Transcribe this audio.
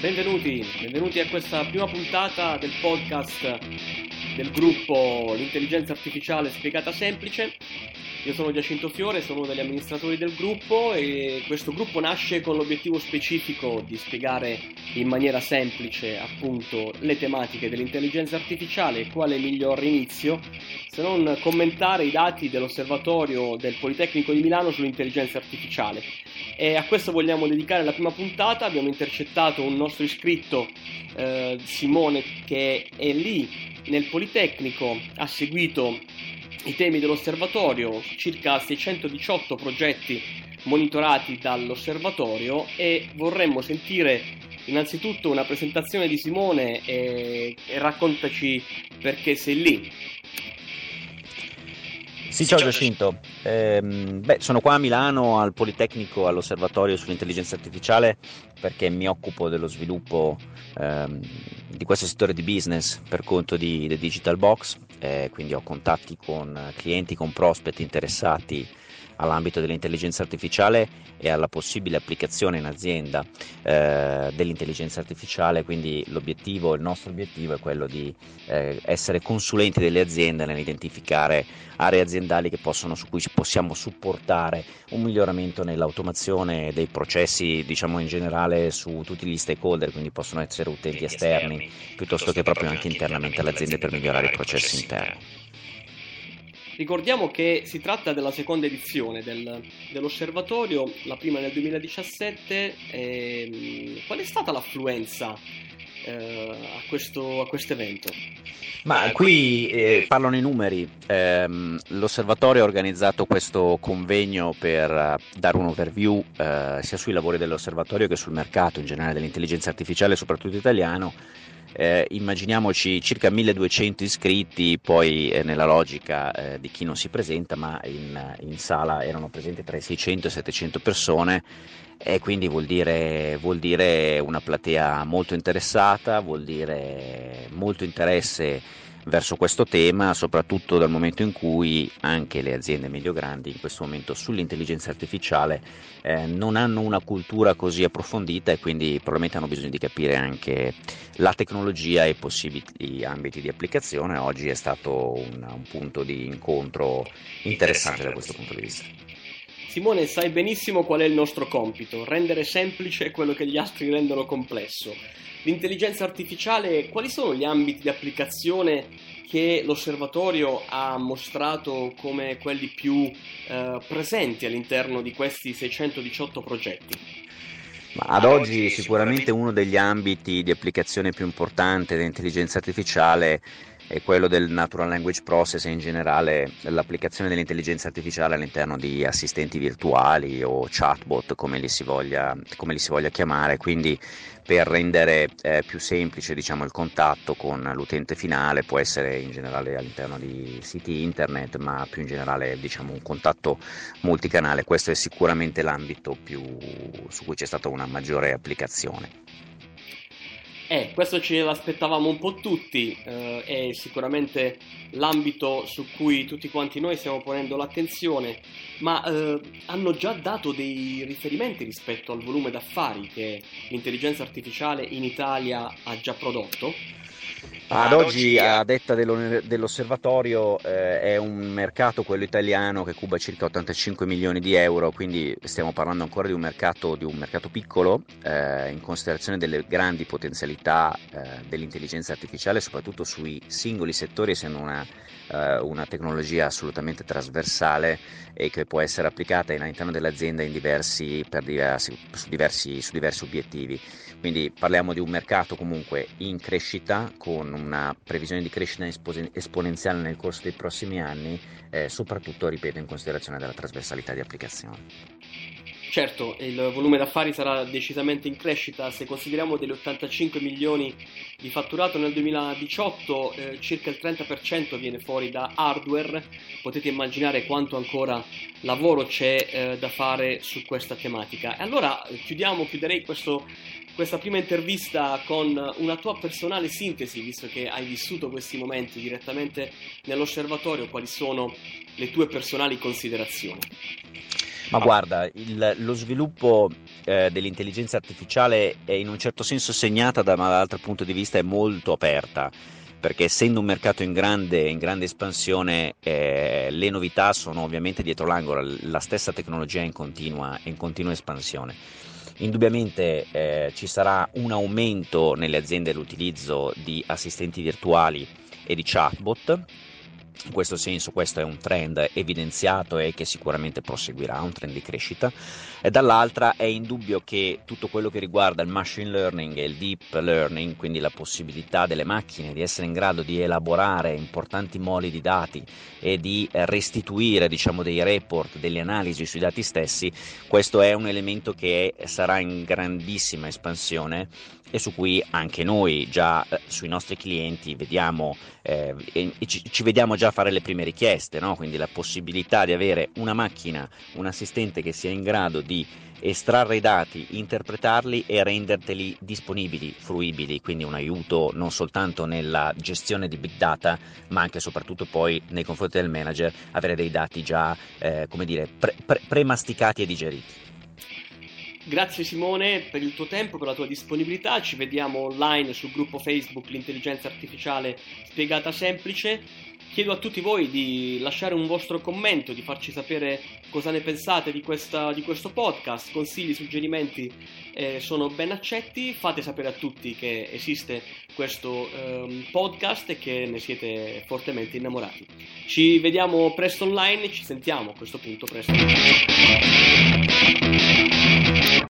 Benvenuti, benvenuti a questa prima puntata del podcast del gruppo L'intelligenza artificiale spiegata semplice. Io sono Giacinto Fiore, sono uno degli amministratori del gruppo e questo gruppo nasce con l'obiettivo specifico di spiegare in maniera semplice appunto le tematiche dell'intelligenza artificiale e quale miglior inizio se non commentare i dati dell'osservatorio del Politecnico di Milano sull'intelligenza artificiale. E a questo vogliamo dedicare la prima puntata, abbiamo intercettato un nostro iscritto eh, Simone che è lì nel Politecnico, ha seguito i temi dell'osservatorio, circa 618 progetti monitorati dall'osservatorio e vorremmo sentire innanzitutto una presentazione di Simone e, e raccontaci perché sei lì. Sì, ciao Giacinto. Eh, beh, sono qua a Milano al Politecnico all'Osservatorio sull'intelligenza artificiale perché mi occupo dello sviluppo ehm, di questo settore di business per conto di The Digital Box, eh, quindi ho contatti con clienti, con prospect interessati all'ambito dell'intelligenza artificiale e alla possibile applicazione in azienda eh, dell'intelligenza artificiale, quindi l'obiettivo, il nostro obiettivo è quello di eh, essere consulenti delle aziende nell'identificare aree aziendali possono, su cui possiamo supportare un miglioramento nell'automazione dei processi, diciamo in generale su tutti gli stakeholder, quindi possono essere utenti esterni piuttosto che proprio anche internamente alle aziende per migliorare i processi interni. Ricordiamo che si tratta della seconda edizione del, dell'osservatorio, la prima nel 2017. E, qual è stata l'affluenza eh, a, questo, evento? Ma qui eh, parlano i numeri. Eh, l'osservatorio ha organizzato questo convegno per uh, dare un overview uh, sia sui lavori dell'osservatorio che sul mercato in generale dell'intelligenza artificiale, soprattutto italiano eh, immaginiamoci circa 1200 iscritti, poi eh, nella logica eh, di chi non si presenta, ma in, in, sala erano presenti tra i 600 e 700 persone e quindi vuol dire, vuol dire una platea molto interessata, vuol dire molto interesse verso questo tema, soprattutto dal momento in cui anche le aziende medio-grandi in questo momento sull'intelligenza artificiale eh, non hanno una cultura così approfondita e quindi probabilmente hanno bisogno di capire anche la tecnologia e i possibili ambiti di applicazione. Oggi è stato un, un punto di incontro interessante da questo punto di vista. Simone, sai benissimo qual è il nostro compito, rendere semplice quello che gli altri rendono complesso l'intelligenza artificiale, quali sono gli ambiti di applicazione che l'osservatorio ha mostrato come quelli più eh, presenti all'interno di questi 618 progetti? Ad oggi sicuramente uno degli ambiti di applicazione più importante dell'intelligenza artificiale è quello del natural language process e in generale l'applicazione dell'intelligenza artificiale all'interno di assistenti virtuali o chatbot come li si voglia, li si voglia chiamare, quindi per rendere eh, più semplice diciamo, il contatto con l'utente finale può essere in generale all'interno di siti internet ma più in generale diciamo, un contatto multicanale, questo è sicuramente l'ambito più, su cui c'è stata una maggiore applicazione. Eh, questo ce l'aspettavamo un po' tutti, eh, è sicuramente l'ambito su cui tutti quanti noi stiamo ponendo l'attenzione, ma eh, hanno già dato dei riferimenti rispetto al volume d'affari che l'intelligenza artificiale in Italia ha già prodotto? Ad oggi, a detta dell'osservatorio, eh, è un mercato, quello italiano, che cuba circa 85 milioni di euro, quindi stiamo parlando ancora di un mercato, di un mercato piccolo, eh, in considerazione delle grandi potenzialità eh, dell'intelligenza artificiale, soprattutto sui singoli settori, essendo una, eh, una, tecnologia assolutamente trasversale e che può essere applicata all'interno dell'azienda diversi, diversi, su, diversi, su diversi obiettivi. Quindi parliamo di un mercato comunque in crescita con una previsione di crescita esponenziale nel corso dei prossimi anni, eh, soprattutto, ripeto, in considerazione della trasversalità di applicazione. Certo, il volume d'affari sarà decisamente in crescita, se consideriamo degli 85 milioni di fatturato nel 2018, eh, circa il 30% viene fuori da hardware, potete immaginare quanto ancora lavoro c'è eh, da fare su questa tematica. E allora chiudiamo, chiuderei questo questa prima intervista con una tua personale sintesi, visto che hai vissuto questi momenti direttamente nell'osservatorio, quali sono le tue personali considerazioni. Ma guarda, il, lo sviluppo eh, dell'intelligenza artificiale è in un certo senso segnata, da, ma dall'altro punto di vista è molto aperta perché essendo un mercato in grande, in grande espansione eh, le novità sono ovviamente dietro l'angolo, la stessa tecnologia è in continua, in continua espansione. Indubbiamente eh, ci sarà un aumento nelle aziende dell'utilizzo di assistenti virtuali e di chatbot in questo senso questo è un trend evidenziato e che sicuramente proseguirà, un trend di crescita. E dall'altra è indubbio che tutto quello che riguarda il machine learning e il deep learning, quindi la possibilità delle macchine di essere in grado di elaborare importanti moli di dati e di restituire diciamo, dei report, delle analisi sui dati stessi, questo è un elemento che sarà in grandissima espansione e su cui anche noi già eh, sui nostri clienti vediamo eh, ci, ci, vediamo già fare le prime richieste, no? quindi la possibilità di avere una macchina, un assistente che sia in grado di estrarre i dati, interpretarli e renderteli disponibili, fruibili, quindi un aiuto non soltanto nella gestione di big data, ma anche e soprattutto poi nei confronti del manager avere dei dati già eh, come dire, pre- pre- premasticati e digeriti. Grazie Simone per il tuo tempo, per la tua disponibilità. Ci vediamo online sul gruppo Facebook L'intelligenza artificiale spiegata semplice. Chiedo a tutti voi di lasciare un vostro commento, di farci sapere cosa ne pensate di, questa, di questo podcast. Consigli, suggerimenti eh, sono ben accetti. Fate sapere a tutti che esiste questo eh, podcast e che ne siete fortemente innamorati. Ci vediamo presto online, ci sentiamo a questo punto presto.